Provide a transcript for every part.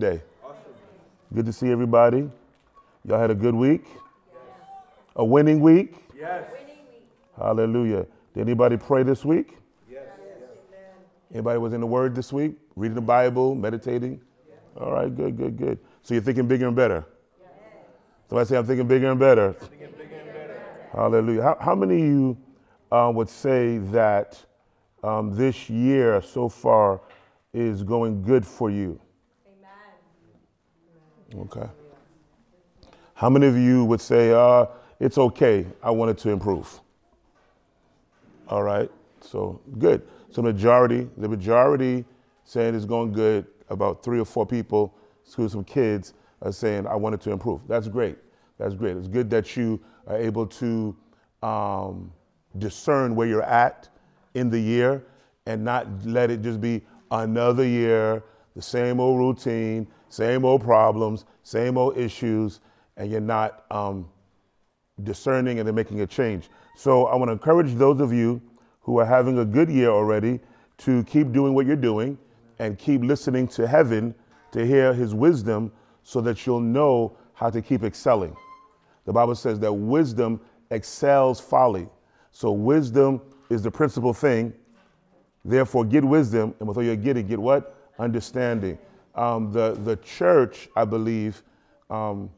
day? Good to see everybody. Y'all had a good week? A winning week? Yes. Hallelujah. Did anybody pray this week? Yes. Anybody was in the Word this week? Reading the Bible, meditating? Yes. All right, good, good, good. So you're thinking bigger and better? Somebody say, I'm thinking bigger and better. Hallelujah. How, how many of you uh, would say that um, this year so far is going good for you? Okay. How many of you would say, uh, it's okay, I want it to improve? All right, so good. So majority, the majority saying it's going good. About three or four people, school some kids, are saying I want it to improve. That's great. That's great. It's good that you are able to um, discern where you're at in the year and not let it just be another year, the same old routine, same old problems, same old issues, and you're not um, discerning and then making a change. So I want to encourage those of you who are having a good year already to keep doing what you're doing and keep listening to heaven to hear his wisdom so that you'll know how to keep excelling. The Bible says that wisdom excels folly. So wisdom is the principal thing. Therefore, get wisdom, and with all you're getting, get what? Understanding. Um, the, the church, I believe, um,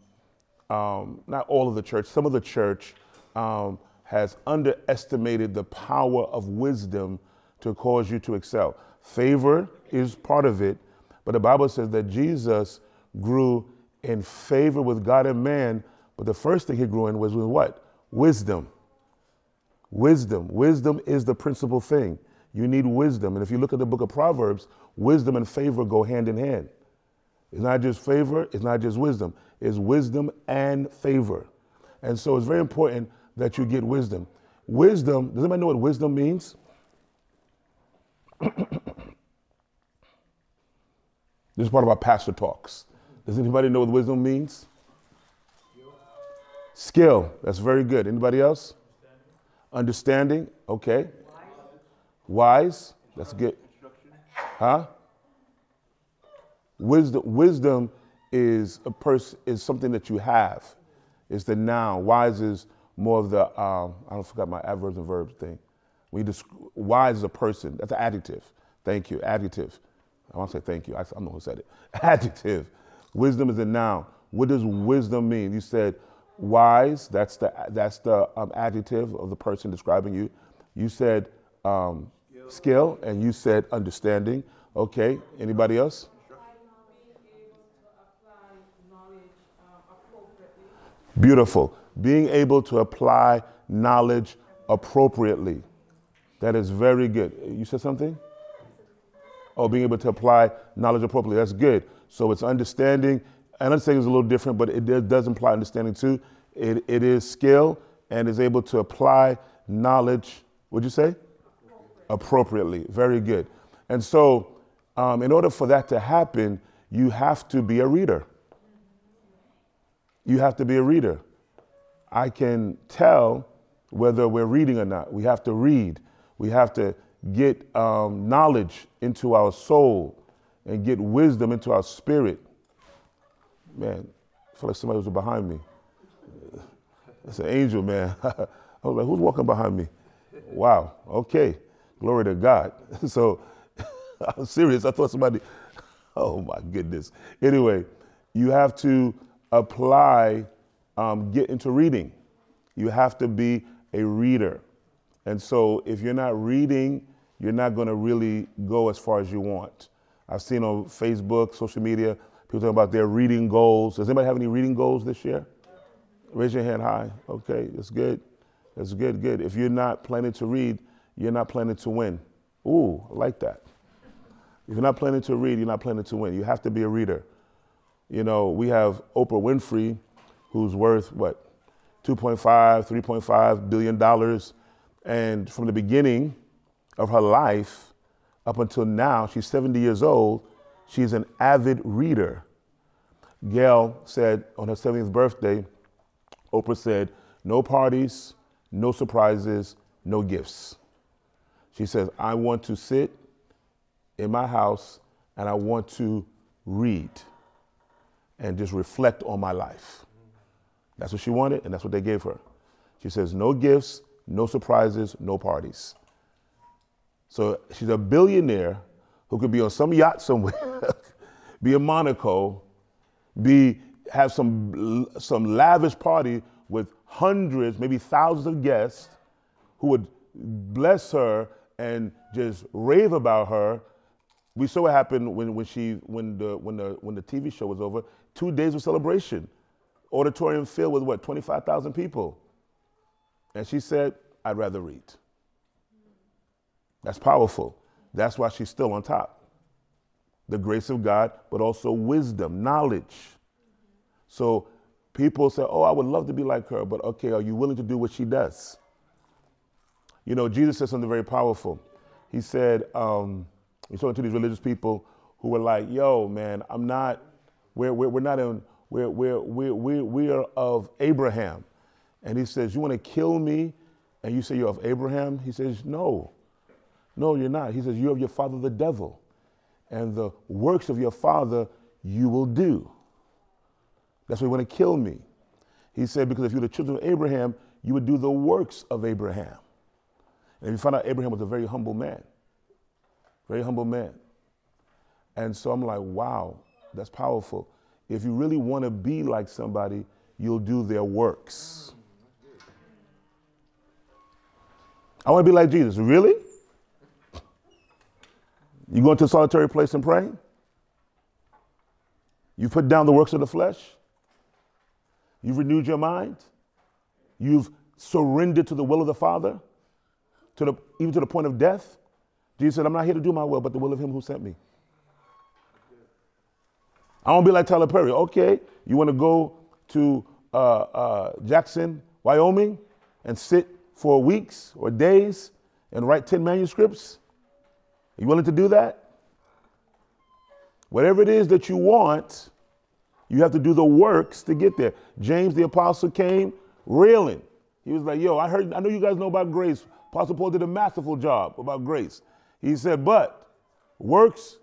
um, not all of the church, some of the church um, has underestimated the power of wisdom to cause you to excel. Favor is part of it, but the Bible says that Jesus grew in favor with God and man, but the first thing he grew in was with what? Wisdom. Wisdom. Wisdom is the principal thing. You need wisdom. And if you look at the book of Proverbs, wisdom and favor go hand in hand. It's not just favor, it's not just wisdom, it's wisdom and favor. And so it's very important that you get wisdom. Wisdom, does anybody know what wisdom means? this is part of our pastor talks. Does anybody know what wisdom means? Skill. That's very good. Anybody else? Understanding. Okay. Wise. That's good. Huh? Wisdom. Wisdom is a person is something that you have. It's the noun. Wise is more of the um, I don't forgot my adverbs and verbs thing. We wise is a person. That's an adjective. Thank you. Adjective. I want to say thank you. I, I'm the one who said it. Adjective. Wisdom is a noun. What does wisdom mean? You said wise. That's the that's the um, adjective of the person describing you. You said um, skill, and you said understanding. Okay. Anybody else? Beautiful. Being able to apply knowledge appropriately. That is very good. You said something? Oh, being able to apply knowledge appropriately. That's good. So it's understanding. And understanding is a little different, but it does imply understanding too. It, it is skill and is able to apply knowledge, would you say? Appropriately. Very good. And so, um, in order for that to happen, you have to be a reader. You have to be a reader. I can tell whether we're reading or not. We have to read. We have to get um, knowledge into our soul and get wisdom into our spirit. Man, I feel like somebody was behind me. It's an angel, man. I was like, who's walking behind me? Wow, okay. Glory to God. So I'm serious. I thought somebody, oh my goodness. Anyway, you have to apply, um, get into reading. You have to be a reader. And so if you're not reading, you're not going to really go as far as you want. I've seen on Facebook, social media, people talking about their reading goals. Does anybody have any reading goals this year? Raise your hand high. Okay, that's good. That's good, good. If you're not planning to read, you're not planning to win. Ooh, I like that. If you're not planning to read, you're not planning to win. You have to be a reader. You know, we have Oprah Winfrey, who's worth what, 2.5, 3.5 billion dollars. And from the beginning of her life up until now, she's 70 years old, she's an avid reader. Gayle said on her 70th birthday, Oprah said, no parties, no surprises, no gifts. She says, I want to sit in my house and I want to read. and just reflect on my life. That's what she wanted, and that's what they gave her. She says, no gifts, no surprises, no parties. So she's a billionaire who could be on some yacht somewhere, be in Monaco, be have some some lavish party with hundreds, maybe thousands of guests who would bless her and just rave about her. We saw what happened when, when she when the when the when the TV show was over. Two days of celebration, auditorium filled with what twenty five thousand people, and she said, "I'd rather read." That's powerful. That's why she's still on top. The grace of God, but also wisdom, knowledge. So people say, Oh, I would love to be like her, but okay, are you willing to do what she does? You know, Jesus said something very powerful. He said, um, He's talking to these religious people who were like, Yo, man, I'm not, we're, we're, we're not in, we're, we're, we're, we're, we are of Abraham. And he says, You want to kill me? And you say you're of Abraham? He says, No. No, you're not. He says, You're of your father, the devil. And the works of your father you will do. That's why you want to kill me. He said, Because if you're the children of Abraham, you would do the works of Abraham. And you find out Abraham was a very humble man. Very humble man. And so I'm like, wow, that's powerful. If you really want to be like somebody, you'll do their works. I want to be like Jesus. Really? You go into a solitary place and pray? You put down the works of the flesh? You've renewed your mind? You've surrendered to the will of the Father? To the, even to the point of death? Jesus said, I'm not here to do my will, but the will of him who sent me. I won't be like Tyler Perry. Okay, you want to go to uh, uh, Jackson, Wyoming, and sit for weeks or days and write 10 manuscripts? Are you willing to do that? Whatever it is that you want, you have to do the works to get there. James the apostle came railing. He was like, Yo, I heard, I know you guys know about grace. Apostle Paul did a masterful job about grace. He said, But works,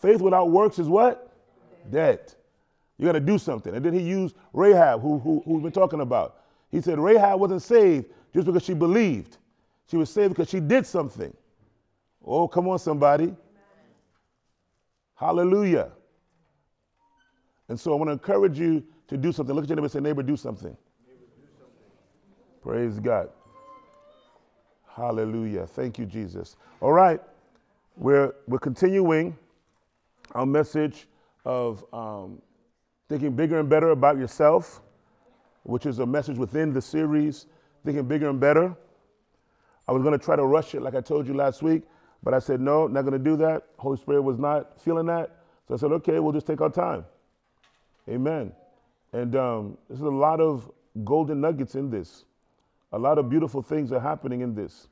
faith without works is what? Dead. You got to do something. And then he used Rahab, who, who, who we've been talking about. He said Rahab wasn't saved just because she believed. She was saved because she did something. Oh, come on, somebody. Hallelujah. And so I want to encourage you to do something. Look at your neighbor say, neighbor, do something. Neighbor, do something. Praise God. Hallelujah. Thank you, Jesus. All right. We're, we're continuing our message of um, thinking bigger and better about yourself, which is a message within the series, Thinking Bigger and Better. I was going to try to rush it like I told you last week, but I said, no, not going to do that. Holy Spirit was not feeling that. So I said, okay, we'll just take our time. Amen. And um, there's a lot of golden nuggets in this. A lot of beautiful things are happening in this.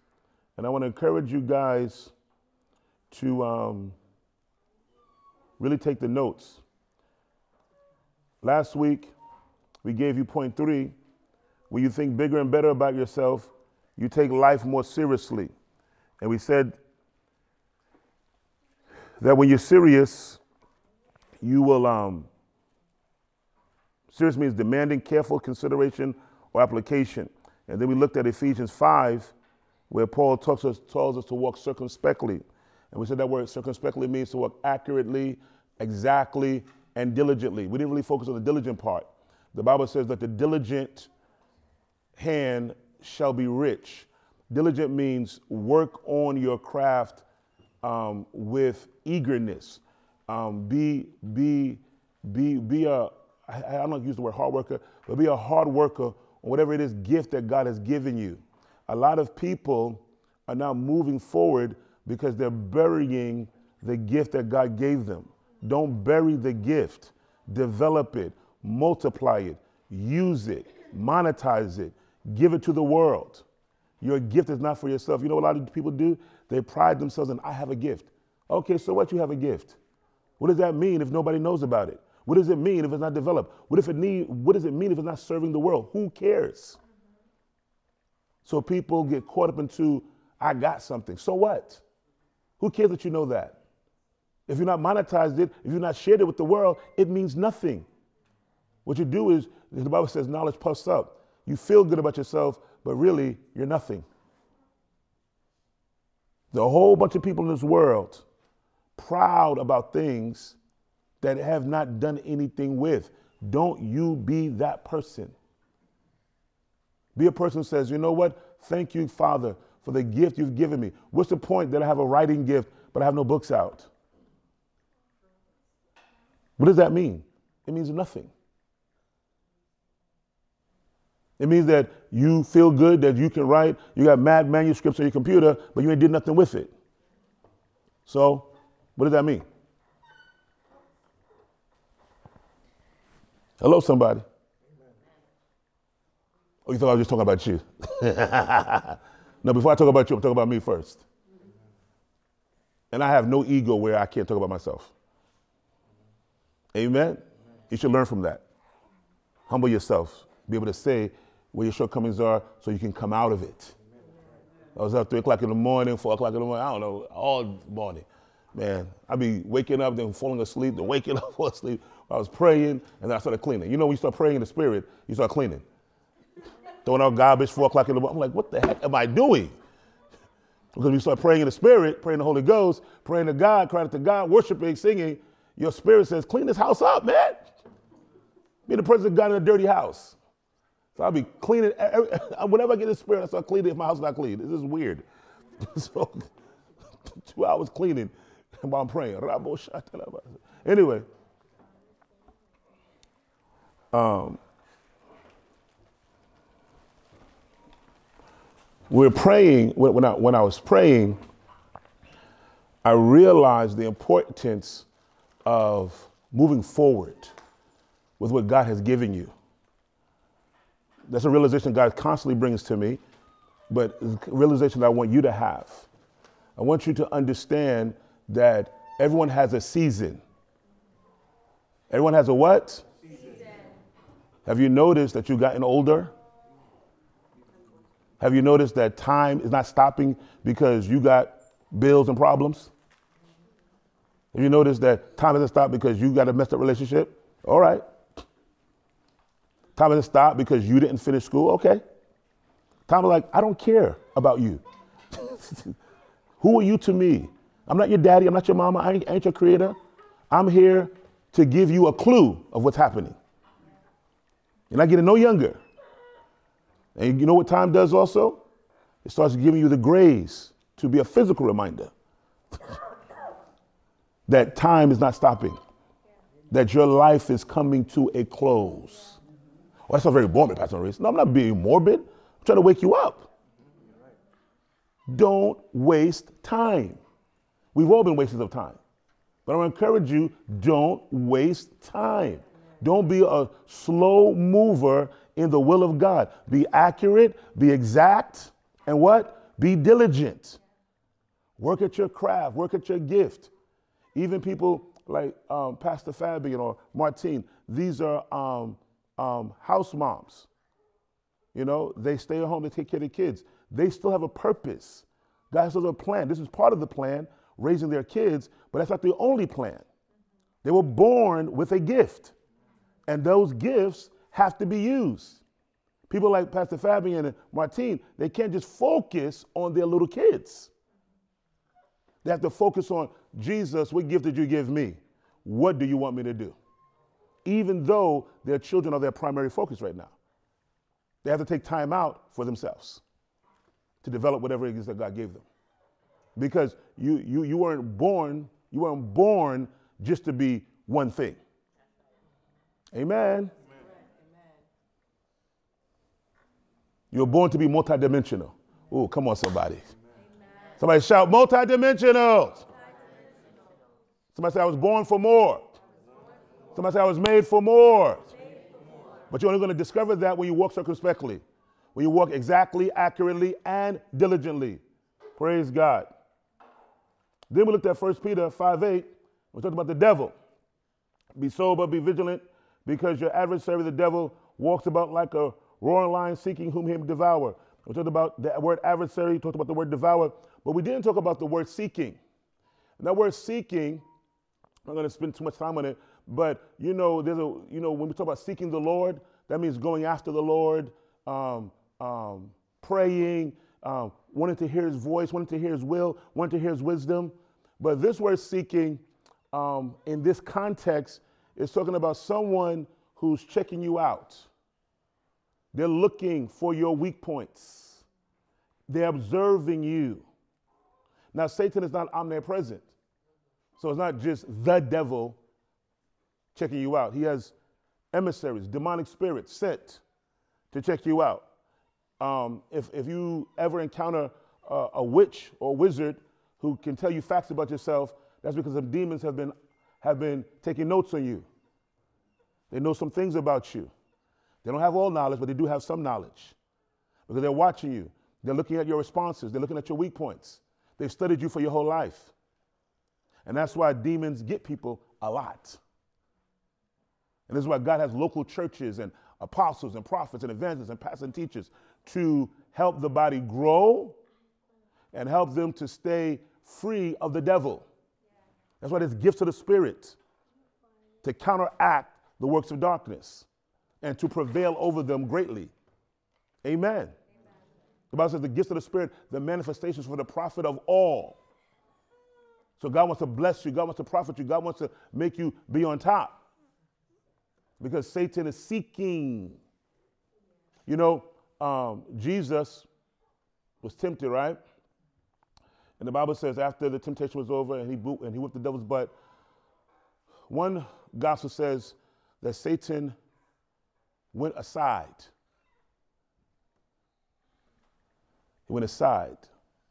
And I want to encourage you guys to um, really take the notes. Last week, we gave you point three. When you think bigger and better about yourself, you take life more seriously. And we said that when you're serious, you will. Um, serious means demanding careful consideration or application. And then we looked at Ephesians 5, where Paul talks us, tells us to walk circumspectly. And we said that word circumspectly means to walk accurately, exactly, and diligently. We didn't really focus on the diligent part. The Bible says that the diligent hand shall be rich. Diligent means work on your craft um, with eagerness. Um, be, be, be, be a, I, don't use the word hard worker, but be a hard worker whatever it is gift that God has given you. A lot of people are now moving forward because they're burying the gift that God gave them. Don't bury the gift. Develop it, multiply it, use it, monetize it, give it to the world. Your gift is not for yourself. You know what a lot of people do? They pride themselves in, I have a gift. Okay, so what? You have a gift. What does that mean if nobody knows about it? What does it mean if it's not developed? What if it need? What does it mean if it's not serving the world? Who cares? So people get caught up into, I got something. So what? Who cares that you know that? If you're not monetized it, if you're not shared it with the world, it means nothing. What you do is, the Bible says, knowledge puffs up. You feel good about yourself, but really, you're nothing. The whole bunch of people in this world proud about things that have not done anything with. Don't you be that person. Be a person who says, you know what? Thank you, Father, for the gift you've given me. What's the point that I have a writing gift, but I have no books out? What does that mean? It means nothing. It means that you feel good that you can write, you got mad manuscripts on your computer, but you ain't did nothing with it. So, what does that mean? Hello, somebody. Oh, you thought I was just talking about you? no, before I talk about you, I'm talking about me first. And I have no ego where I can't talk about myself. Amen? You should learn from that. Humble yourself. Be able to say where your shortcomings are so you can come out of it. I was up 3 o'clock in the morning, 4 o'clock in the morning, I don't know, all morning. Man, I'd be waking up, then falling asleep, then waking up, falling asleep. I was praying, and then I started cleaning. You know, when you start praying in the spirit, you start cleaning. Throwing out garbage, 4 o'clock in the morning. I'm like, what the heck am I doing? Because you start praying in the spirit, praying the Holy Ghost, praying to God, crying to God, worshiping, singing, your spirit says, clean this house up, man. Be the presence of God in a dirty house. So I'll be cleaning. Every, Whenever I get the spirit, I start cleaning if my house is not clean. This is weird. so two hours cleaning while I'm praying. Anyway, um, we're praying. When I, when I was praying, I realized the importance of moving forward with what God has given you. That's a realization God constantly brings to me, but a realization that I want you to have. I want you to understand that everyone has a season. Everyone has a what? Have you noticed that you've gotten older? Have you noticed that time is not stopping because you got bills and problems? Have you noticed that time doesn't stop because you got a messed up relationship? All right. Time doesn't stop because you didn't finish school? Okay. Time is like, I don't care about you. Who are you to me? I'm not your daddy. I'm not your mama. I ain't, I ain't your creator. I'm here to give you a clue of what's happening. You're not getting no younger. And you know what time does also? It starts giving you the grace to be a physical reminder that time is not stopping, that your life is coming to a close. Oh, that's not very morbid, Pastor Maurice. No, I'm not being morbid. I'm trying to wake you up. Don't waste time. We've all been wasters of time. But I want to encourage you don't waste time. Don't be a slow mover in the will of God. Be accurate, be exact, and what? Be diligent. Work at your craft, work at your gift. Even people like um, Pastor Fabian or Martine, these are um, um, house moms. You know, they stay at home, they take care of the kids. They still have a purpose. God has a plan. This is part of the plan, raising their kids, but that's not the only plan. They were born with a gift, and those gifts have to be used. People like Pastor Fabian and Martine, they can't just focus on their little kids. They have to focus on Jesus, what gift did you give me? What do you want me to do? Even though their children are their primary focus right now, they have to take time out for themselves to develop whatever it is that God gave them. Because you, you, you weren't born, you weren't born just to be one thing. Amen. You're born to be multidimensional. Oh, come on, somebody. Somebody shout multidimensional. Somebody say I was born for more. Somebody say I was made for more. But you're only going to discover that when you walk circumspectly, when you walk exactly, accurately, and diligently. Praise God. Then we looked at 1 Peter 5 8. We talked about the devil. Be sober, be vigilant, because your adversary, the devil, walks about like a roaring lion seeking whom he may devour. We talked about the word adversary, we talked about the word devour, but we didn't talk about the word seeking. And that word seeking, I'm not going to spend too much time on it, But you know, there's a you know when we talk about seeking the Lord, that means going after the Lord, um, um, praying, um, wanting to hear His voice, wanting to hear His will, wanting to hear His wisdom. But this word seeking, um, in this context, is talking about someone who's checking you out. They're looking for your weak points. They're observing you. Now, Satan is not omnipresent. So it's not just the devil checking you out. He has emissaries, demonic spirits sent to check you out. Um, if, if you ever encounter a, a witch or wizard who can tell you facts about yourself, that's because some demons have been, have been taking notes on you. They know some things about you. They don't have all knowledge, but they do have some knowledge because they're watching you. They're looking at your responses, they're looking at your weak points. They've studied you for your whole life. And that's why demons get people a lot. And this is why God has local churches and apostles and prophets and evangelists and pastors and teachers to help the body grow and help them to stay free of the devil. That's why there's gifts of the Spirit to counteract the works of darkness and to prevail over them greatly. Amen. The Bible says the gifts of the Spirit, the manifestations for the profit of all. So God wants to bless you, God wants to profit you, God wants to make you be on top. Because Satan is seeking. You know, um, Jesus was tempted, right? And the Bible says after the temptation was over and he boot, and he whipped the devil's butt, one gospel says that Satan went aside. He went aside.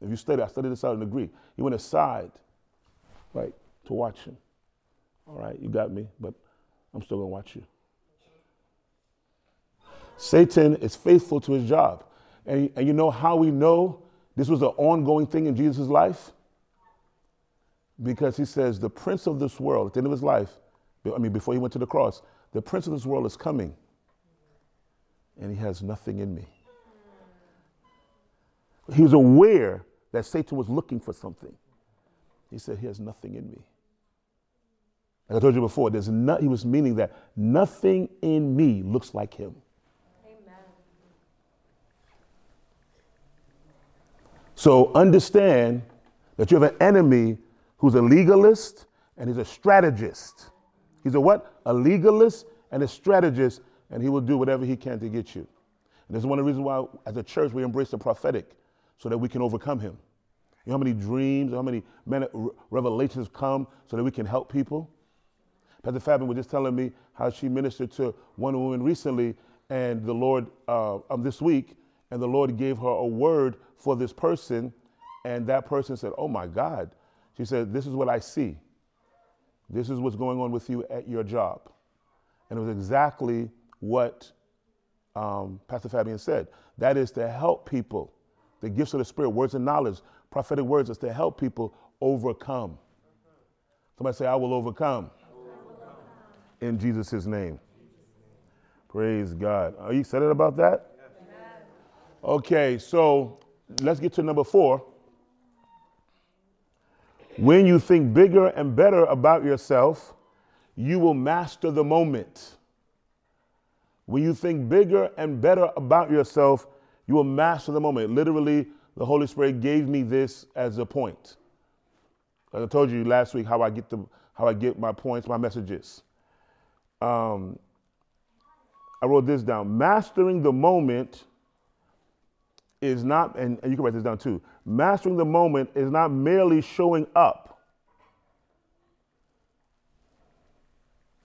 If you study, I studied this out in the Greek. He went aside right, to watch him. All right, you got me, but I'm still going to watch you. Satan is faithful to his job. And, and you know how we know this was an ongoing thing in Jesus' life? Because he says, the prince of this world, at the end of his life, I mean, before he went to the cross, the prince of this world is coming, and he has nothing in me. He was aware that Satan was looking for something. He said, He has nothing in me. Like I told you before, there's not, he was meaning that nothing in me looks like him. So understand that you have an enemy who's a legalist and he's a strategist. He's a what? A legalist and a strategist, and he will do whatever he can to get you. And this is one of the reasons why, as a church, we embrace the prophetic so that we can overcome him. You know how many dreams, how many revelations come so that we can help people? Pastor Fabian was just telling me how she ministered to one woman recently, and the Lord, uh, um, this week, and the Lord gave her a word for this person, and that person said, Oh my God. She said, This is what I see. This is what's going on with you at your job. And it was exactly what um, Pastor Fabian said. That is to help people, the gifts of the Spirit, words and knowledge, prophetic words is to help people overcome. Somebody say, I will overcome. In Jesus' name. Praise God. Are you excited about that? Okay, so let's get to number four. When you think bigger and better about yourself, you will master the moment. When you think bigger and better about yourself, you will master the moment. Literally, the Holy Spirit gave me this as a point. Like I told you last week how I get the how I get my points, my messages. Um, I wrote this down. Mastering the moment is not, and, and you can write this down too. Mastering the moment is not merely showing up.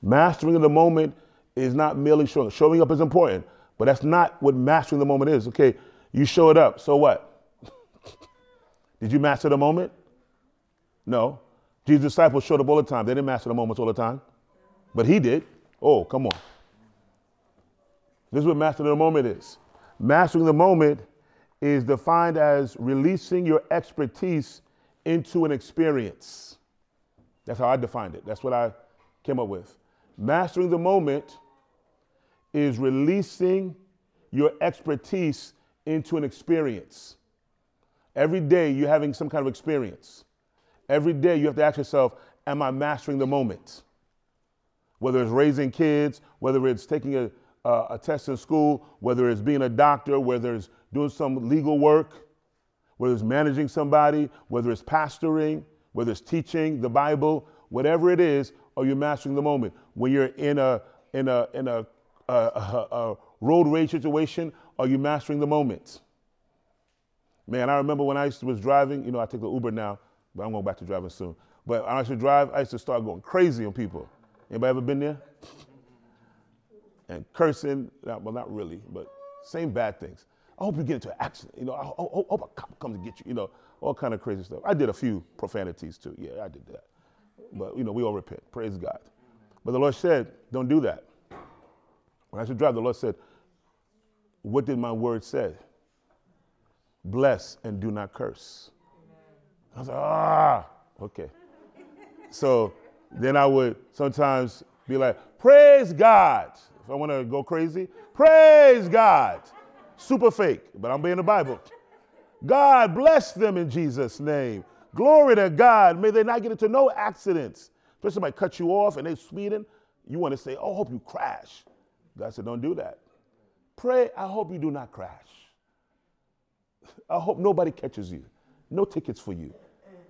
Mastering the moment is not merely showing. Showing up is important, but that's not what mastering the moment is. Okay, you showed up, so what? Did you master the moment? No. Jesus' disciples showed up all the time. They didn't master the moments all the time. But he did. Oh, come on. This is what mastering the moment is. Mastering the moment is defined as releasing your expertise into an experience. That's how I defined it. That's what I came up with. Mastering the moment is releasing your expertise into an experience. Every day you're having some kind of experience. Every day you have to ask yourself, Am I mastering the moment? whether it's raising kids, whether it's taking a, a, test in school, whether it's being a doctor, whether it's doing some legal work, whether it's managing somebody, whether it's pastoring, whether it's teaching the Bible, whatever it is, are you mastering the moment? When you're in a in a in a, a, a, a road rage situation, are you mastering the moment? Man, I remember when I used to was driving. You know, I take the Uber now, but I'm going back to driving soon. But I used to drive. I used to start going crazy on people. Anybody ever been there? And cursing. Well, not really, but same bad things. I hope you get into an accident. You know, I hope, a cop comes to get you. You know, all kind of crazy stuff. I did a few profanities too. Yeah, I did that. But you know, we all repent. Praise God. But the Lord said, don't do that. When I should drive, the Lord said, what did my word say? Bless and do not curse. I was like, ah, okay. So then I would sometimes be like, praise God. If I want to go crazy, praise God. Super fake, but I'm being the Bible. God bless them in Jesus' name. Glory to God. May they not get into no accidents. Especially somebody cut you off and they're speeding. You want to say, oh, I hope you crash. God said, don't do that. Pray, I hope you do not crash. I hope nobody catches you. No tickets for you.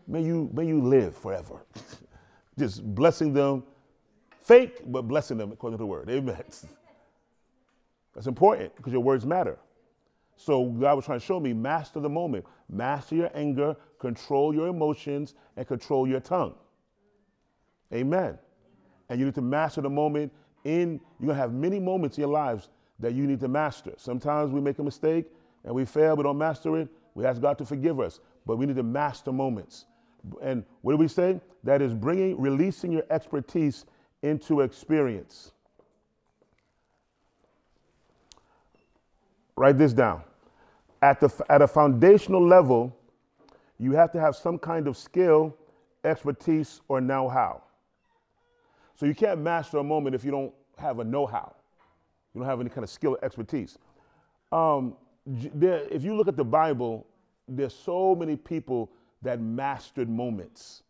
May you, may you live forever. Just blessing them, fake, but blessing them according to the word. Amen. That's important because your words matter. So God was trying to show me master the moment, master your anger, control your emotions, and control your tongue. Amen. And you need to master the moment in, you're to have many moments in your lives that you need to master. Sometimes we make a mistake and we fail, we don't master it. We ask God to forgive us, but we need to master moments. And what do we say? That is bringing, releasing your expertise into experience. Write this down. At, the, at a foundational level, you have to have some kind of skill, expertise, or know how. So you can't master a moment if you don't have a know how. You don't have any kind of skill or expertise. Um, there, if you look at the Bible, there's so many people that mastered moments.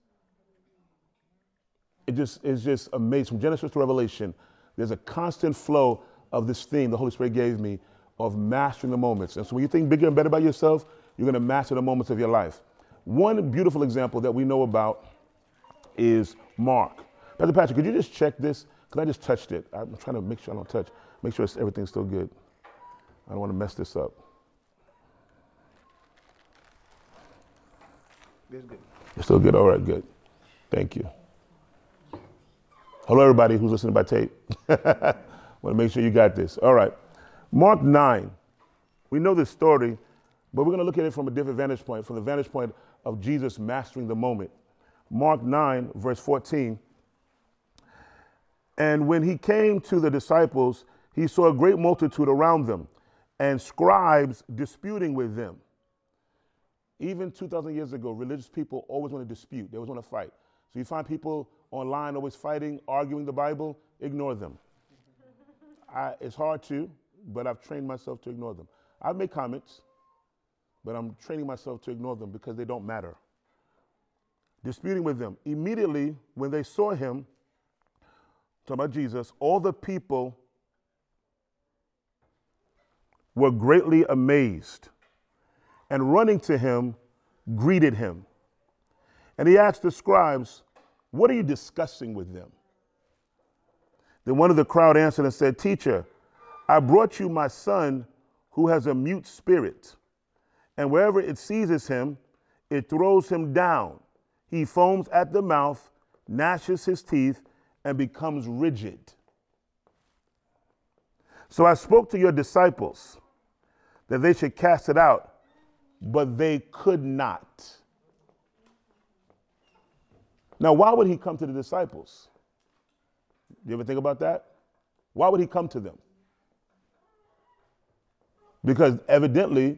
It just is just amazing. From Genesis to Revelation, there's a constant flow of this theme the Holy Spirit gave me of mastering the moments. And so when you think bigger and better about yourself, you're going to master the moments of your life. One beautiful example that we know about is Mark. Pastor Patrick, could you just check this? Because I just touched it. I'm trying to make sure I don't touch. Make sure everything's still good. I don't want to mess this up. It's good. It's still good. All right, good. Thank you. Hello, everybody who's listening by tape. want to make sure you got this. All right. Mark 9. We know this story, but we're going to look at it from a different vantage point, from the vantage point of Jesus mastering the moment. Mark 9, verse 14. And when he came to the disciples, he saw a great multitude around them and scribes disputing with them. Even 2,000 years ago, religious people always want to dispute, they always want to fight. So you find people online always fighting, arguing the Bible, ignore them. I, it's hard to, but I've trained myself to ignore them. I've made comments, but I'm training myself to ignore them because they don't matter. Disputing with them. Immediately, when they saw him, talking about Jesus, all the people were greatly amazed and running to him, greeted him. And he asked the scribes, What are you discussing with them? Then one of the crowd answered and said, Teacher, I brought you my son who has a mute spirit, and wherever it seizes him, it throws him down. He foams at the mouth, gnashes his teeth, and becomes rigid. So I spoke to your disciples that they should cast it out, but they could not. Now, why would he come to the disciples? Do you ever think about that? Why would he come to them? Because evidently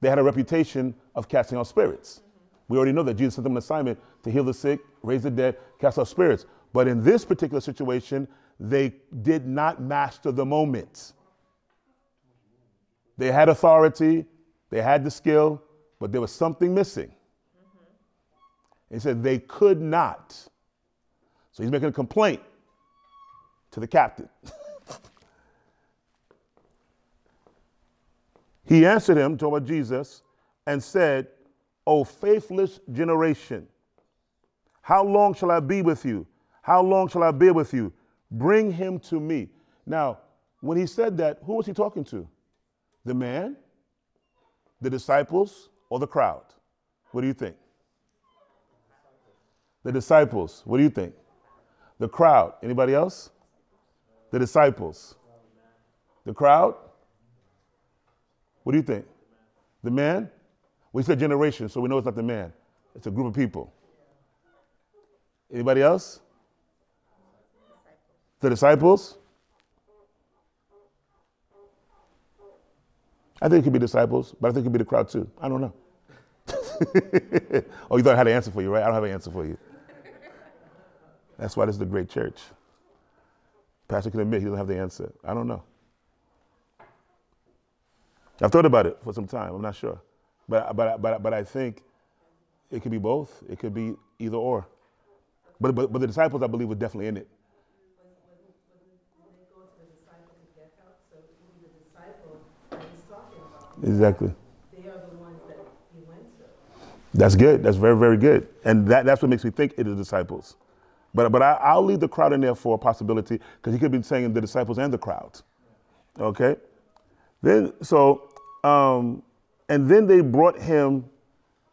they had a reputation of casting out spirits. We already know that Jesus sent them an assignment to heal the sick, raise the dead, cast out spirits. But in this particular situation, they did not master the moment. They had authority, they had the skill, but there was something missing. He said they could not. So he's making a complaint to the captain. he answered him, talking about Jesus, and said, O faithless generation, how long shall I be with you? How long shall I be with you? Bring him to me. Now, when he said that, who was he talking to? The man, the disciples, or the crowd? What do you think? The disciples. What do you think? The crowd. Anybody else? The disciples. The crowd? What do you think? The man? We said generation, so we know it's not the man. It's a group of people. Anybody else? The disciples? I think it could be disciples, but I think it could be the crowd too. I don't know. oh, you thought I had an answer for you, right? I don't have an answer for you. That's why this is a great church. Pastor can admit he doesn't have the answer. I don't know. I've thought about it for some time. I'm not sure. But, but, but, but I think it could be both. It could be either or. But, but, but the disciples, I believe, were definitely in it. Exactly. That's good. That's very, very good. And that, that's what makes me think it is disciples. But, but I, will leave the crowd in there for a possibility because he could be saying the disciples and the crowd. Okay? Then, so, um, and then they brought him,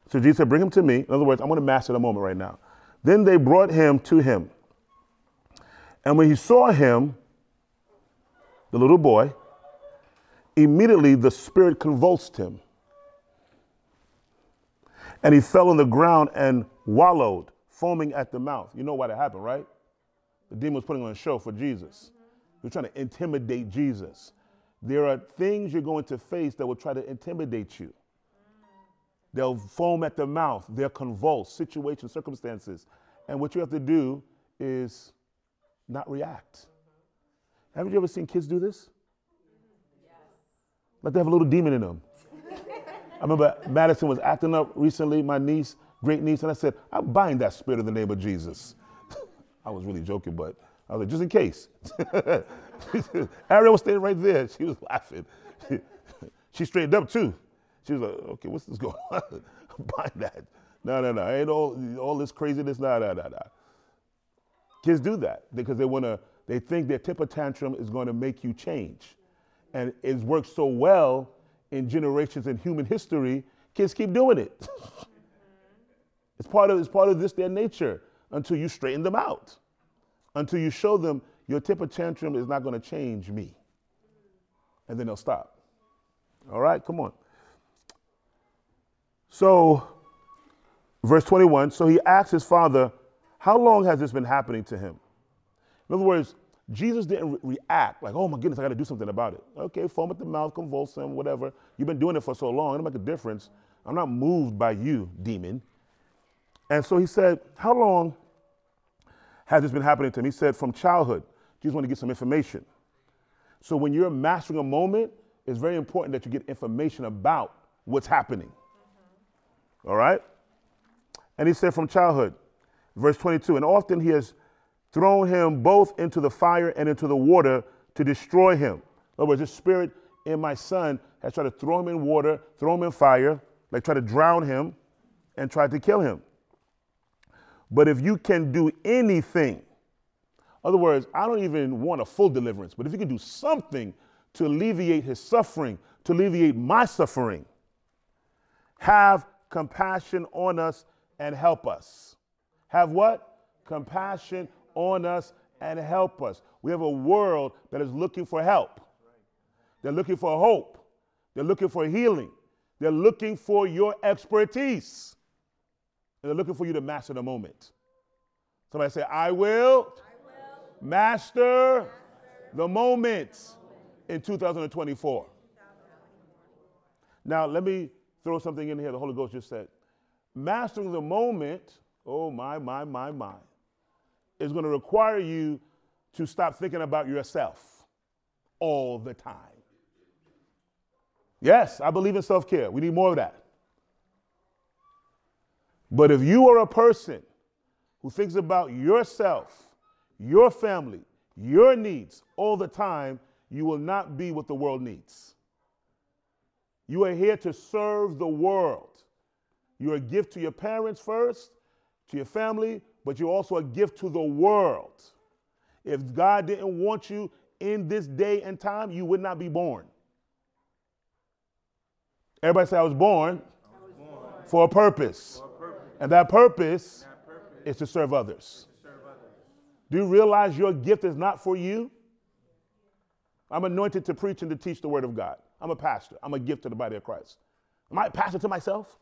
so Jesus said, Bring him to me. In other words, I'm going to master the moment right now. Then they brought him to him. And when he saw him, the little boy, immediately the spirit convulsed him. And he fell on the ground and wallowed foaming at the mouth. You know why that happened, right? The demon was putting on a show for Jesus. He was trying to intimidate Jesus. There are things you're going to face that will try to intimidate you. They'll foam at the mouth, they'll convulse situations, circumstances. And what you have to do is not react. Haven't you ever seen kids do this? Like they have a little demon in them. I remember Madison was acting up recently, my niece, great niece, and I said, I bind that spirit in the name of Jesus. I was really joking, but I was like, just in case. Ariel was standing right there. She was laughing. she straightened up too. She was like, okay, what's this going on? bind that. No, no, no. Ain't all, all this craziness. No, no, no, no. Kids do that because they want to, they think their temper tantrum is going to make you change. And it's worked so well in generations in human history, kids keep doing it. It's part of, it's part of this, their nature, until you straighten them out, until you show them your temper tantrum is not going to change me. And then they'll stop. All right, come on. So, verse 21 so he asked his father, How long has this been happening to him? In other words, Jesus didn't re- react like, oh my goodness, I got to do something about it. Okay, foam at the mouth, convulsing, whatever. You've been doing it for so long, it don't make a difference. I'm not moved by you, demon. And so he said, How long has this been happening to him? He said, From childhood. Jesus want to get some information. So when you're mastering a moment, it's very important that you get information about what's happening. Mm-hmm. All right? And he said, From childhood. Verse 22 And often he has thrown him both into the fire and into the water to destroy him. In other words, this spirit in my son has tried to throw him in water, throw him in fire, like try to drown him and try to kill him. But if you can do anything, other words, I don't even want a full deliverance, but if you can do something to alleviate his suffering, to alleviate my suffering, have compassion on us and help us. Have what? Compassion on us and help us. We have a world that is looking for help. They're looking for hope. They're looking for healing. They're looking for your expertise. And they're looking for you to master the moment. Somebody say, I will, I will master, the moment in 2024. Now, let me throw something in here the Holy Ghost just said. Mastering the moment, oh my, my, my, my, is going to require you to stop thinking about yourself all the time. Yes, I believe in self care. We need more of that. But if you are a person who thinks about yourself, your family, your needs all the time, you will not be what the world needs. You are here to serve the world. You're a gift to your parents first, to your family, but you're also a gift to the world. If God didn't want you in this day and time, you would not be born. Everybody say, I was born, I was born. For, a purpose. for a purpose. And that purpose, that purpose is to serve others. To serve others. Do you realize your gift is not for you? I'm anointed to preach and to teach the word of God. I'm a pastor. I'm a gift to the body of Christ. Am I a pastor to myself?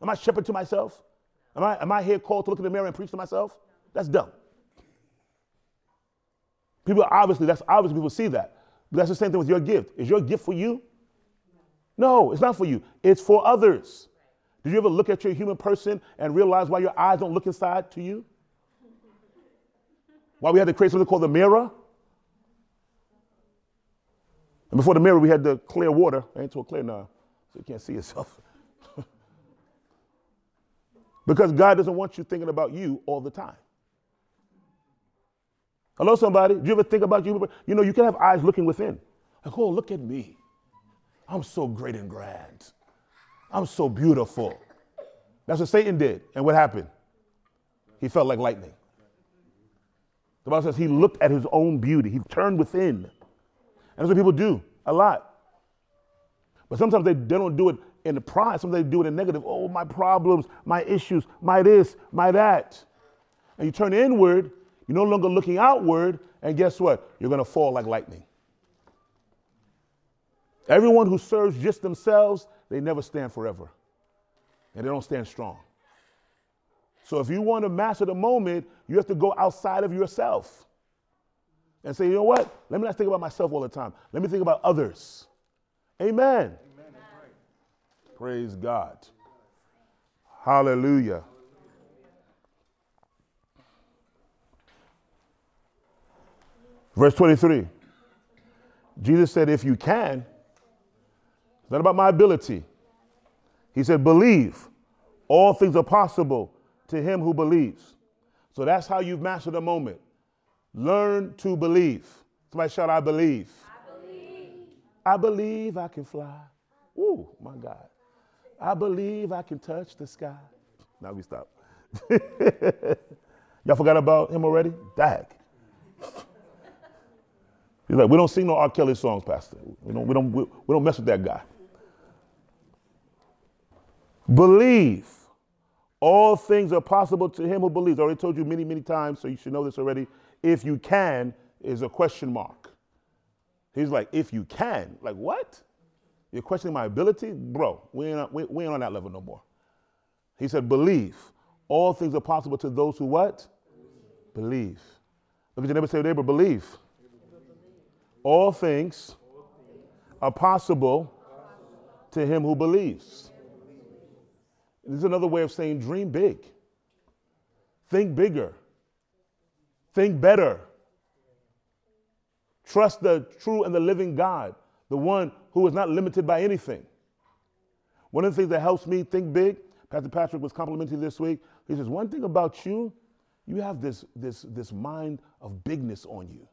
Am I shepherd to myself? Am I, am I here called to look in the mirror and preach to myself? That's dumb. People obviously, that's obviously people see that. But that's the same thing with your gift. Is your gift for you? No, it's not for you. It's for others. Did you ever look at your human person and realize why your eyes don't look inside to you? Why we had to create something called the mirror? And before the mirror, we had the clear water. I ain't so clear now, so you can't see yourself. because God doesn't want you thinking about you all the time. Hello, somebody. Do you ever think about you? You know, you can have eyes looking within. Like, oh, look at me. I'm so great and grand. I'm so beautiful. That's what Satan did. And what happened? He felt like lightning. The Bible says he looked at his own beauty, he turned within. And that's what people do a lot. But sometimes they, don't do it in the pride. Sometimes they do it in negative. Oh, my problems, my issues, my this, my that. And you turn inward, you're no longer looking outward, and guess what? You're going to fall like lightning. Everyone who serves just themselves, they never stand forever. And they don't stand strong. So if you want to master the moment, you have to go outside of yourself and say, you know what? Let me not think about myself all the time. Let me think about others. Amen. Amen. Praise God. Hallelujah. Verse 23. Jesus said, If you can, it's not about my ability. He said, Believe. All things are possible to him who believes. So that's how you've mastered the moment. Learn to believe. Somebody shout, I believe. I believe. I believe I can fly. Ooh, my God. I believe I can touch the sky. Now we stop. Y'all forgot about him already? Dag. He's like, we don't sing no R. Kelly songs, Pastor. We don't, we don't, we, we don't mess with that guy. Believe. All things are possible to him who believes. I already told you many, many times, so you should know this already if you can is a question mark. He's like, if you can, like what? You're questioning my ability? Bro, we ain't, we, we ain't on that level no more. He said, believe. All things are possible to those who what? Believe. Look at your neighbor say, neighbor, believe. All things are possible to him who believes. This is another way of saying dream big. Think bigger. Think better. Trust the true and the living God, the one who is not limited by anything. One of the things that helps me think big, Pastor Patrick was complimenting this week. He says, One thing about you, you have this, this, this mind of bigness on you.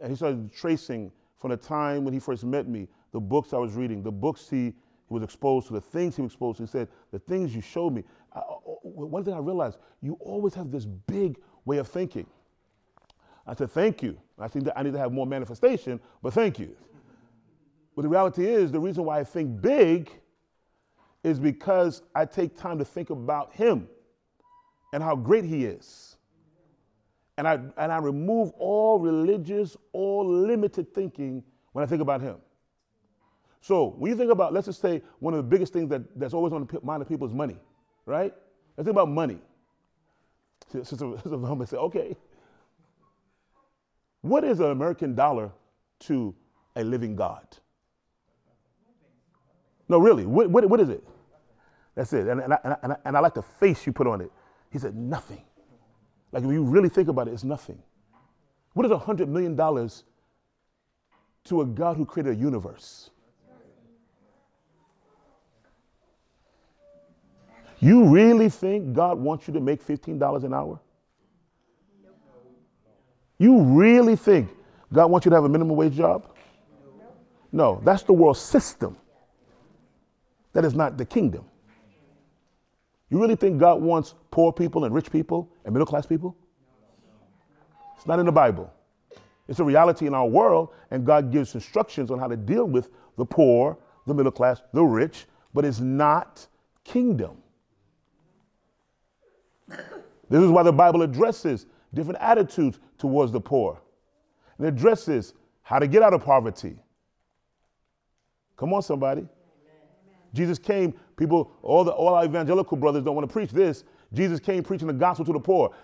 And he started tracing from the time when he first met me, the books I was reading, the books he, he was exposed to, the things he was exposed to. He said, The things you showed me. I, uh, uh, one thing I realized, you always have this big way of thinking. I said, thank you. I think that I need to have more manifestation, but thank you. But the reality is, the reason why I think big is because I take time to think about him and how great he is. And I, and I remove all religious, all limited thinking when I think about him. So when you think about, let's just say, one of the biggest things that, that's always on the mind of people is money, right? Let's think about money. Sister, Sister say, okay, what is an American dollar to a living God? No, really, what, what, what is it? That's it. And, and, I, and, I, and I like the face you put on it. He said, nothing. Like if you really think about it, it's nothing. What is a $100 million to a God who created a universe? You really think God wants you to make $15 an hour? You really think God wants you to have a minimum wage job? No, that's the world system. That is not the kingdom. You really think God wants poor people and rich people and middle class people? It's not in the Bible. It's a reality in our world, and God gives instructions on how to deal with the poor, the middle class, the rich, but it's not kingdom. This is why the Bible addresses different attitudes towards the poor. It addresses how to get out of poverty. Come on, somebody. Amen. Jesus came, people, all, the, all our evangelical brothers don't want to preach this. Jesus came preaching the gospel to the poor.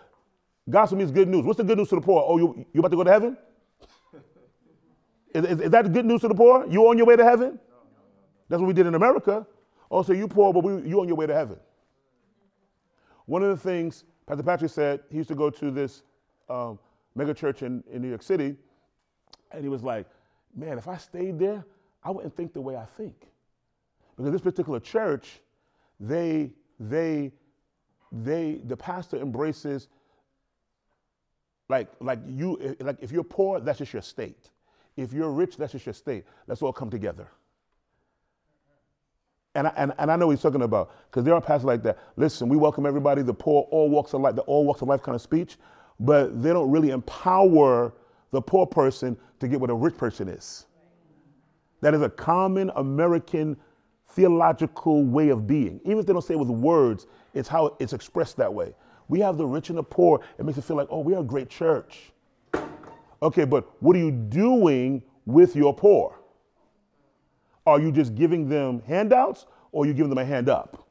Gospel means good news. What's the good news to the poor? Oh, you, you about to go to heaven? is, is, is, that good news to the poor? You on your way to heaven? That's what we did in America. Oh, so you poor, but we, you on your way to heaven. One of the things Pastor Patrick said, he used to go to this um, mega church in, in New York City, and he was like, man, if I stayed there, I wouldn't think the way I think. Because this particular church, they, they, they, the pastor embraces like, like you, like if you're poor, that's just your state. If you're rich, that's just your state. Let's all come together. And I, and, and I know what he's talking about because there are pastors like that. Listen, we welcome everybody, the poor, all walks of life, the all walks of life kind of speech, but they don't really empower the poor person to get what a rich person is. That is a common American theological way of being. Even if they don't say it with words, it's how it's expressed that way. We have the rich and the poor. It makes it feel like, oh, we are a great church. Okay, but what are you doing with your poor? Are you just giving them handouts or are you giving them a hand up?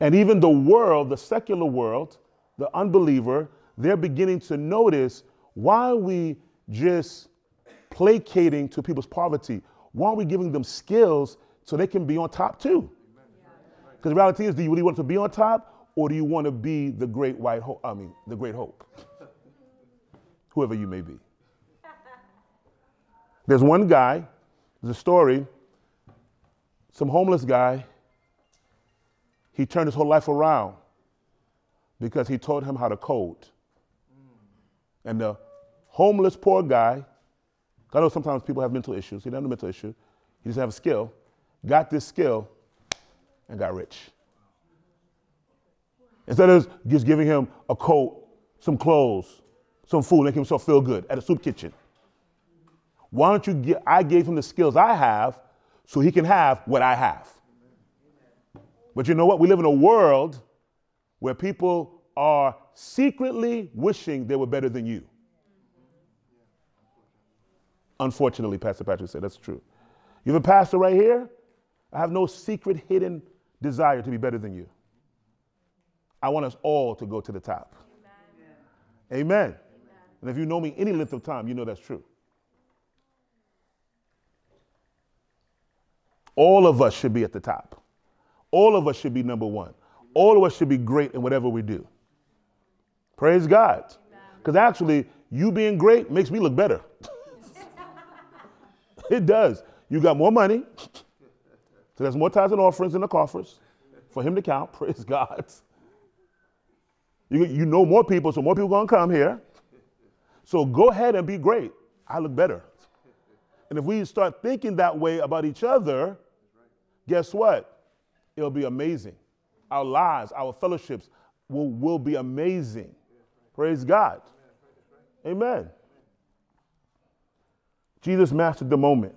And even the world, the secular world, the unbeliever, they're beginning to notice why are we just placating to people's poverty? Why are we giving them skills so they can be on top too? Because the reality is, do you really want to be on top or do you want to be the great white hope? I mean, the great hope? Whoever you may be. There's one guy, there's a story, some homeless guy, he turned his whole life around because he taught him how to code. And the homeless poor guy, I know sometimes people have mental issues. He doesn't have a mental issue. He just have a skill. Got this skill and got rich. Instead of just giving him a coat, some clothes, some food, make himself feel good at a soup kitchen. Why don't you get, I gave him the skills I have so he can have what I have. But you know what? We live in a world where people are secretly wishing they were better than you. Unfortunately, Pastor Patrick said that's true. You have a pastor right here? I have no secret hidden desire to be better than you. I want us all to go to the top. Amen. Amen. Amen. And if you know me any length of time, you know that's true. All of us should be at the top. All of us should be number one. All of us should be great in whatever we do. Praise God. Because actually, you being great makes me look better. it does. You got more money. So there's more tithes and offerings in the coffers for him to count. Praise God. You, you know more people, so more people to come here. So go ahead and be great. I look better. And if we start thinking that way about each other, guess what? It'll be amazing. Our lives, our fellowships will, will be amazing. Praise God. Amen. Jesus mastered the moment.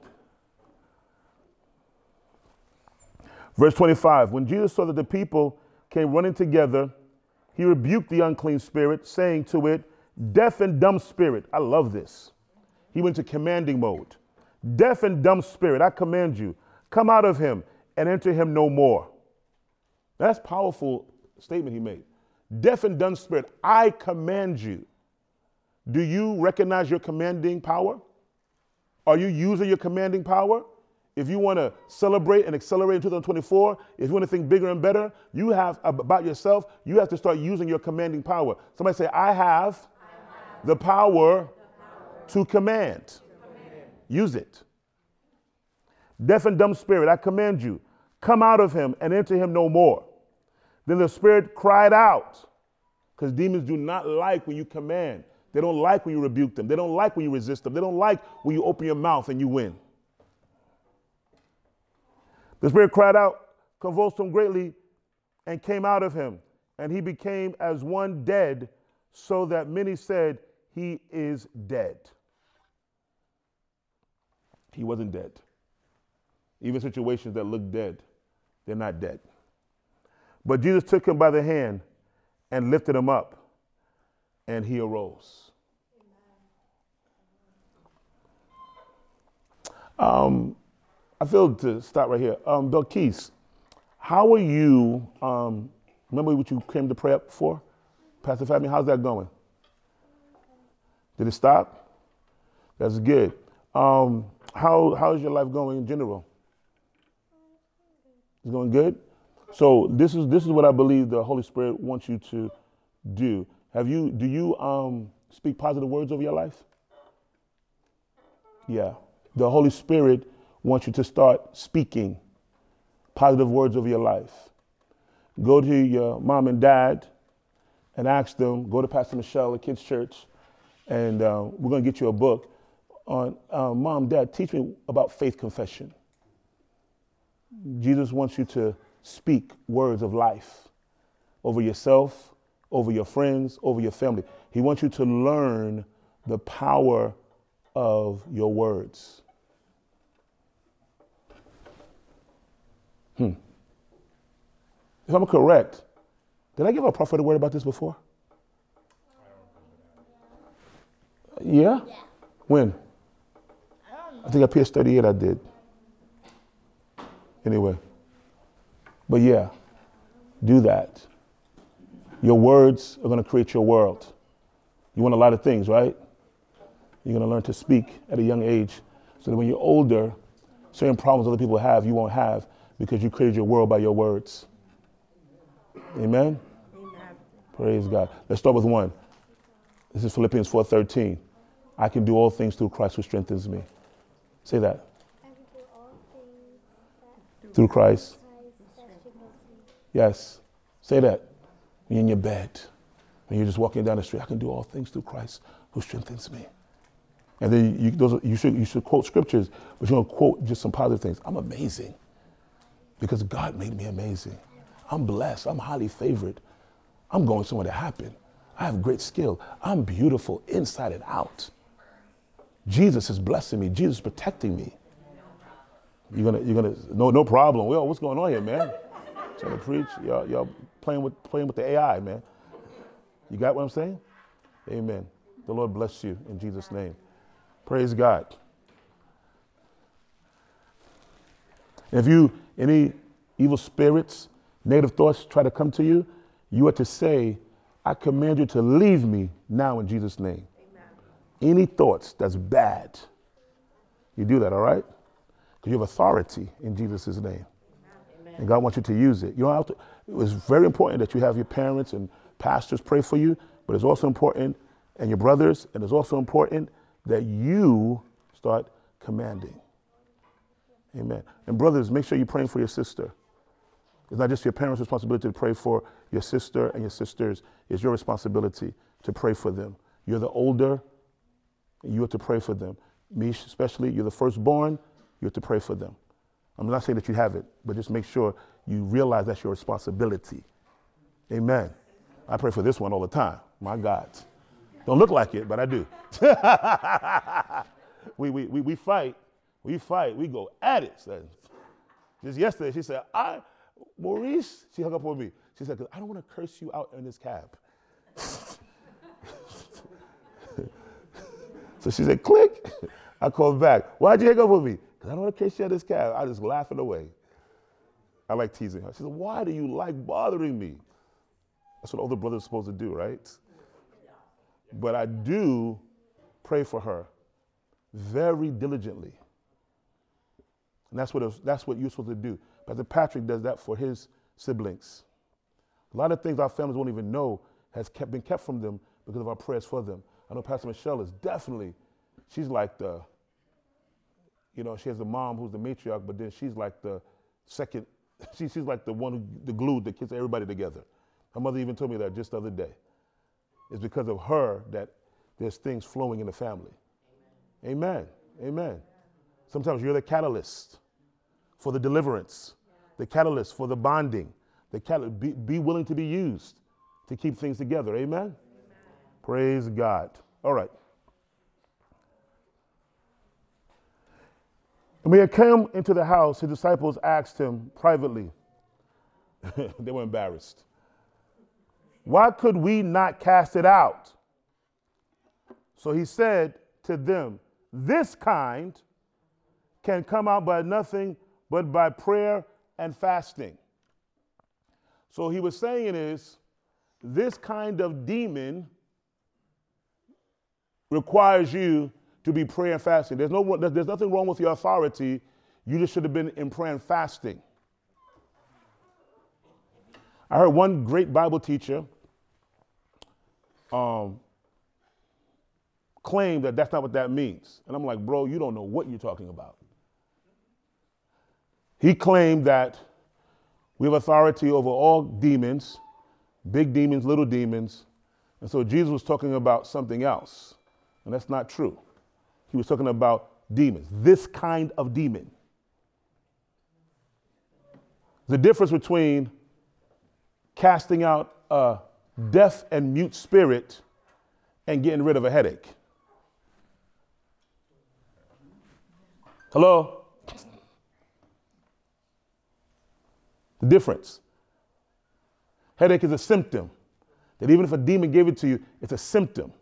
Verse 25 When Jesus saw that the people came running together, he rebuked the unclean spirit, saying to it, Deaf and dumb spirit, I love this. He went to commanding mode. Deaf and dumb spirit, I command you, come out of him and enter him no more. That's powerful statement he made. Deaf and dumb spirit, I command you. Do you recognize your commanding power? Are you using your commanding power? If you want to celebrate and accelerate in 2024, if you want to think bigger and better, you have about yourself, you have to start using your commanding power. Somebody say, I have, I have the, power the power to command. To command. Use it. Deaf and dumb spirit, I command you, Come out of him and enter him no more. Then the spirit cried out. Because demons do not like when you command. They don't like when you rebuke them. They don't like when you resist them. They don't like when you open your mouth and you win. The spirit cried out, convulsed him greatly, and came out of him. And he became as one dead, so that many said, He is dead. He wasn't dead. Even situations that look dead, they're not dead. But Jesus took him by the hand and lifted him up, and he arose. Um, I feel to stop right here. Um, Belkis, how are you? Um, remember what you came to pray up for? Pastor Fabian, how's that going? Did it stop? That's good. Um, how, how's your life going in general? It's going good? So this is this is what I believe the Holy Spirit wants you to do. Have you do you um, speak positive words over your life? Yeah. The Holy Spirit wants you to start speaking positive words over your life. Go to your mom and dad and ask them, go to Pastor Michelle at Kids Church, and uh, we're going to get you a book on uh, Mom, Dad, teach me about faith confession. Jesus wants you to speak words of life over yourself, over your friends, over your family. He wants you to learn the power of your words. Hmm. If I'm correct, did I give a prophetic word about this before? Yeah? Yeah. When? I think I PS 38 I did. Anyway. But yeah, do that. Your words are going to create your world. You want a lot of things, right? You're going to learn to speak at a young age so that when you're older, certain problems other people have, you won't have because you created your world by your words. Amen? Amen. Praise God. Let's start with one. This is Philippians 4:13. I can do all things through Christ who strengthens me. Say that. I can do all things that Through Christ. Yes. Say that. You're in your bed, when you're just walking down the street, I can do all things through Christ who strengthens me. And then you, those, you, should, you should quote scriptures, but you're going to quote just some positive things. I'm amazing because God made me amazing. I'm blessed. I'm highly favored. I'm going somewhere to happen. I have great skill. I'm beautiful inside and out. Jesus is blessing me. Jesus is protecting me. You're gonna, you're gonna, no, no problem. Well, what's going on here, man? Trying to preach, y'all, y'all playing with, playing with the AI, man. You got what I'm saying? Amen. The Lord bless you in Jesus' name. Praise God. If you any evil spirits, negative thoughts try to come to you, you are to say, "I command you to leave me now in Jesus' name." Any thoughts that's bad, you do that, all right? You have authority in Jesus' name. And God wants you to use it. You don't have to, it was very important that you have your parents and pastors pray for you, but it's also important, and your brothers, and it's also important that you start commanding. Amen. And brothers, make sure you're praying for your sister. It's not just your parents' responsibility to pray for your sister and your sisters, it's your responsibility to pray for them. You're the older, you have to pray for them. Me, especially, you're the firstborn, you have to pray for them. I'm not saying that you have it, but just make sure you realize that's your responsibility. Amen. I pray for this one all the time. My God. Don't look like it, but I do. we, we, we, we fight. We fight. We go at it. Just yesterday, she said, I, Maurice, she hung up on me. She said, I don't want to curse you out in this cab. So she said, click. I called back. Why'd you hang up with me? I don't want to catch you this cab. I just laughing away. I like teasing her. She said, why do you like bothering me? That's what older brothers are supposed to do, right? But I do pray for her very diligently. And that's what, was- that's what you're supposed to do. Pastor Patrick does that for his siblings. A lot of things our families won't even know has kept, been kept from them because of our prayers for them. I know Pastor Michelle is definitely, she's like the, you know, she has a mom who's the matriarch, but then she's like the second, she, she's like the one who, the glue that keeps everybody together. Her mother even told me that just the other day. It's because of her that there's things flowing in the family. Amen. Amen. Sometimes you're the catalyst for the deliverance, the catalyst for the bonding, the catalyst. Be, be willing to be used to keep things together. Amen. Praise God. All right. When he had come into the house, his disciples asked him privately. they were embarrassed. Why could we not cast it out? So he said to them, This kind can come out by nothing but by prayer and fasting. So he was saying is, this kind of demon requires you to be prayer and fasting. There's, no, there's nothing wrong with your authority. You just should have been in prayer and fasting. I heard one great Bible teacher um, claim that that's not what that means. And I'm like, bro, you don't know what you're talking about. He claimed that we have authority over all demons, big demons, little demons. And so Jesus was talking about something else. And that's not true. He was talking about demons, this kind of demon. The difference between casting out a deaf and mute spirit and getting rid of a headache. Hello? The difference. Headache is a symptom. That even if a demon gave it to you, it's a symptom.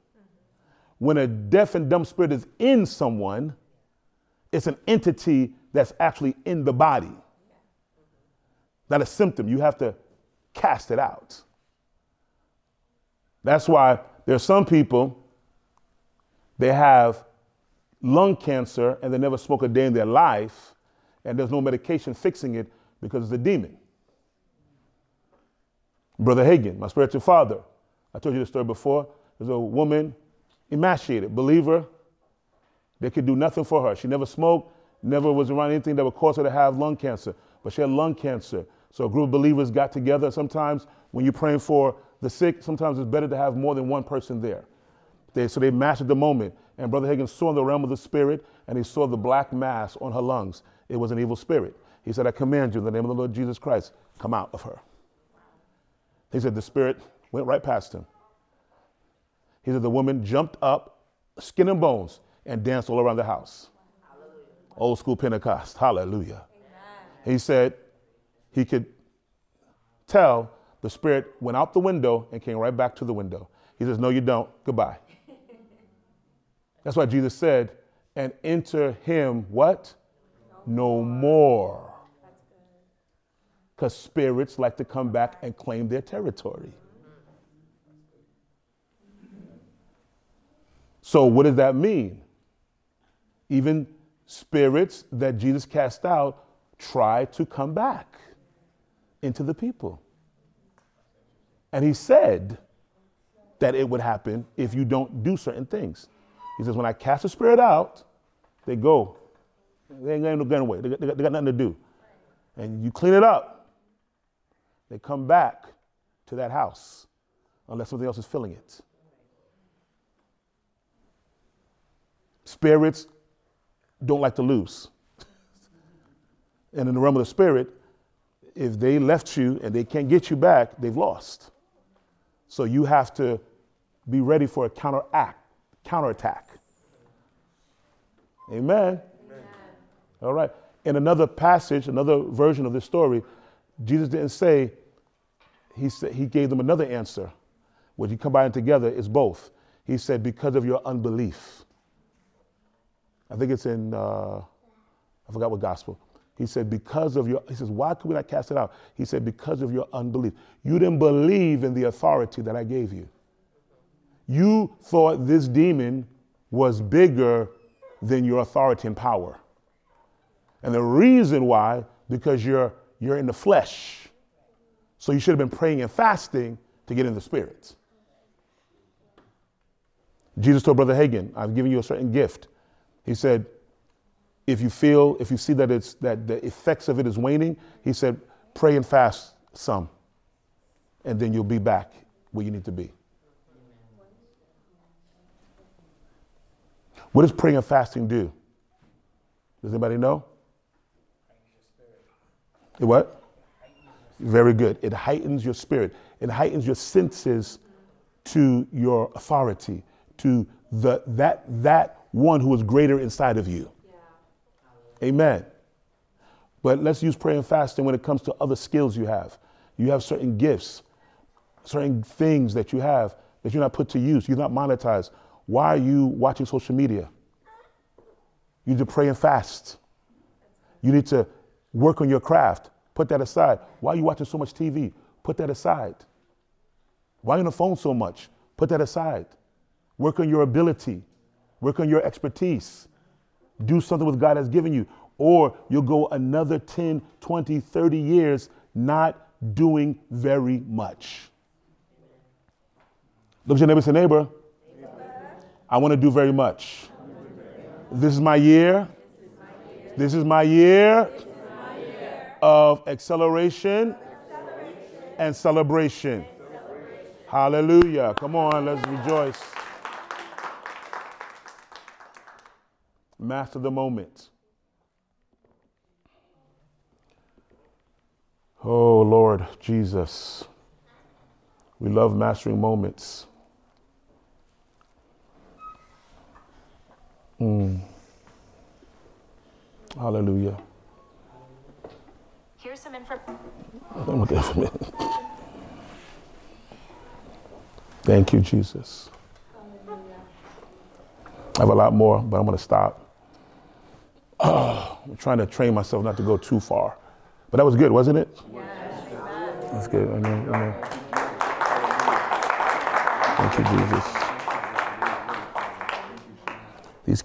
When a deaf and dumb spirit is in someone, it's an entity that's actually in the body. Not a symptom. You have to cast it out. That's why there are some people, they have lung cancer and they never smoke a day in their life, and there's no medication fixing it because it's a demon. Brother Hagin, my spiritual father, I told you the story before. There's a woman, emaciated, believer. They could do nothing for her. She never smoked, never was around anything that would cause her to have lung cancer, but she had lung cancer. So a group of believers got together. Sometimes when you're praying for the sick, sometimes it's better to have more than one person there. They, so they mastered the moment. And Brother Hagin saw in the realm of the spirit, and he saw the black mass on her lungs. It was an evil spirit. He said, I command you in the name of the Lord Jesus Christ, come out of her. He said the spirit went right past him. He said the woman jumped up, skin and bones, and danced all around the house. Hallelujah. Old school Pentecost. Hallelujah. Amen. He said he could tell the spirit went out the window and came right back to the window. He says, No, you don't. Goodbye. That's why Jesus said, and enter him what? No, no more because spirits like to come back and claim their territory. So, what does that mean? Even spirits that Jesus cast out try to come back into the people. And he said that it would happen if you don't do certain things. He says, When I cast a spirit out, they go. They ain't going away. They got, they got nothing to do. And you clean it up they come back to that house unless something else is filling it. Spirits don't like to lose. and in the realm of the spirit, if they left you and they can't get you back, they've lost. So you have to be ready for a counteract, counterattack. Amen. Amen. All right. In another passage, another version of this story, Jesus didn't say, he, said, he gave them another answer. When you combine together, it's both. He said, because of your unbelief. I think it's in, uh, I forgot what gospel. He said, because of your, he says, why could we not cast it out? He said, because of your unbelief. You didn't believe in the authority that I gave you. You thought this demon was bigger than your authority and power. And the reason why, because you're you're in the flesh. So you should have been praying and fasting to get in the spirit. Jesus told Brother Hagin, I've given you a certain gift. He said, if you feel, if you see that it's that the effects of it is waning, he said, pray and fast some. And then you'll be back where you need to be. What does praying and fasting do? Does anybody know? It what? Very good. It heightens your spirit. It heightens your senses to your authority, to the that that one who is greater inside of you. Amen. But let's use prayer and fasting when it comes to other skills you have. You have certain gifts, certain things that you have that you're not put to use, you're not monetized. Why are you watching social media? You need to pray and fast. You need to work on your craft. Put that aside. Why are you watching so much TV? Put that aside. Why are you on the phone so much? Put that aside. Work on your ability. Work on your expertise. Do something with God has given you. Or you'll go another 10, 20, 30 years not doing very much. Look at your neighbor, say, neighbor, I want to do very much. This is my year. This is my year of acceleration and celebration. Hallelujah. Come on, let's rejoice. Master the moment. Oh, Lord Jesus. We love mastering moments. Mm. Hallelujah. Here's some info. I don't want that for me. Thank you, Jesus. I have a lot more, but I'm going to stop oh, I'm trying to train myself not to go too far. But that was good, wasn't it? Yes. That's good. I know, I know. Thank you, Jesus. These kids.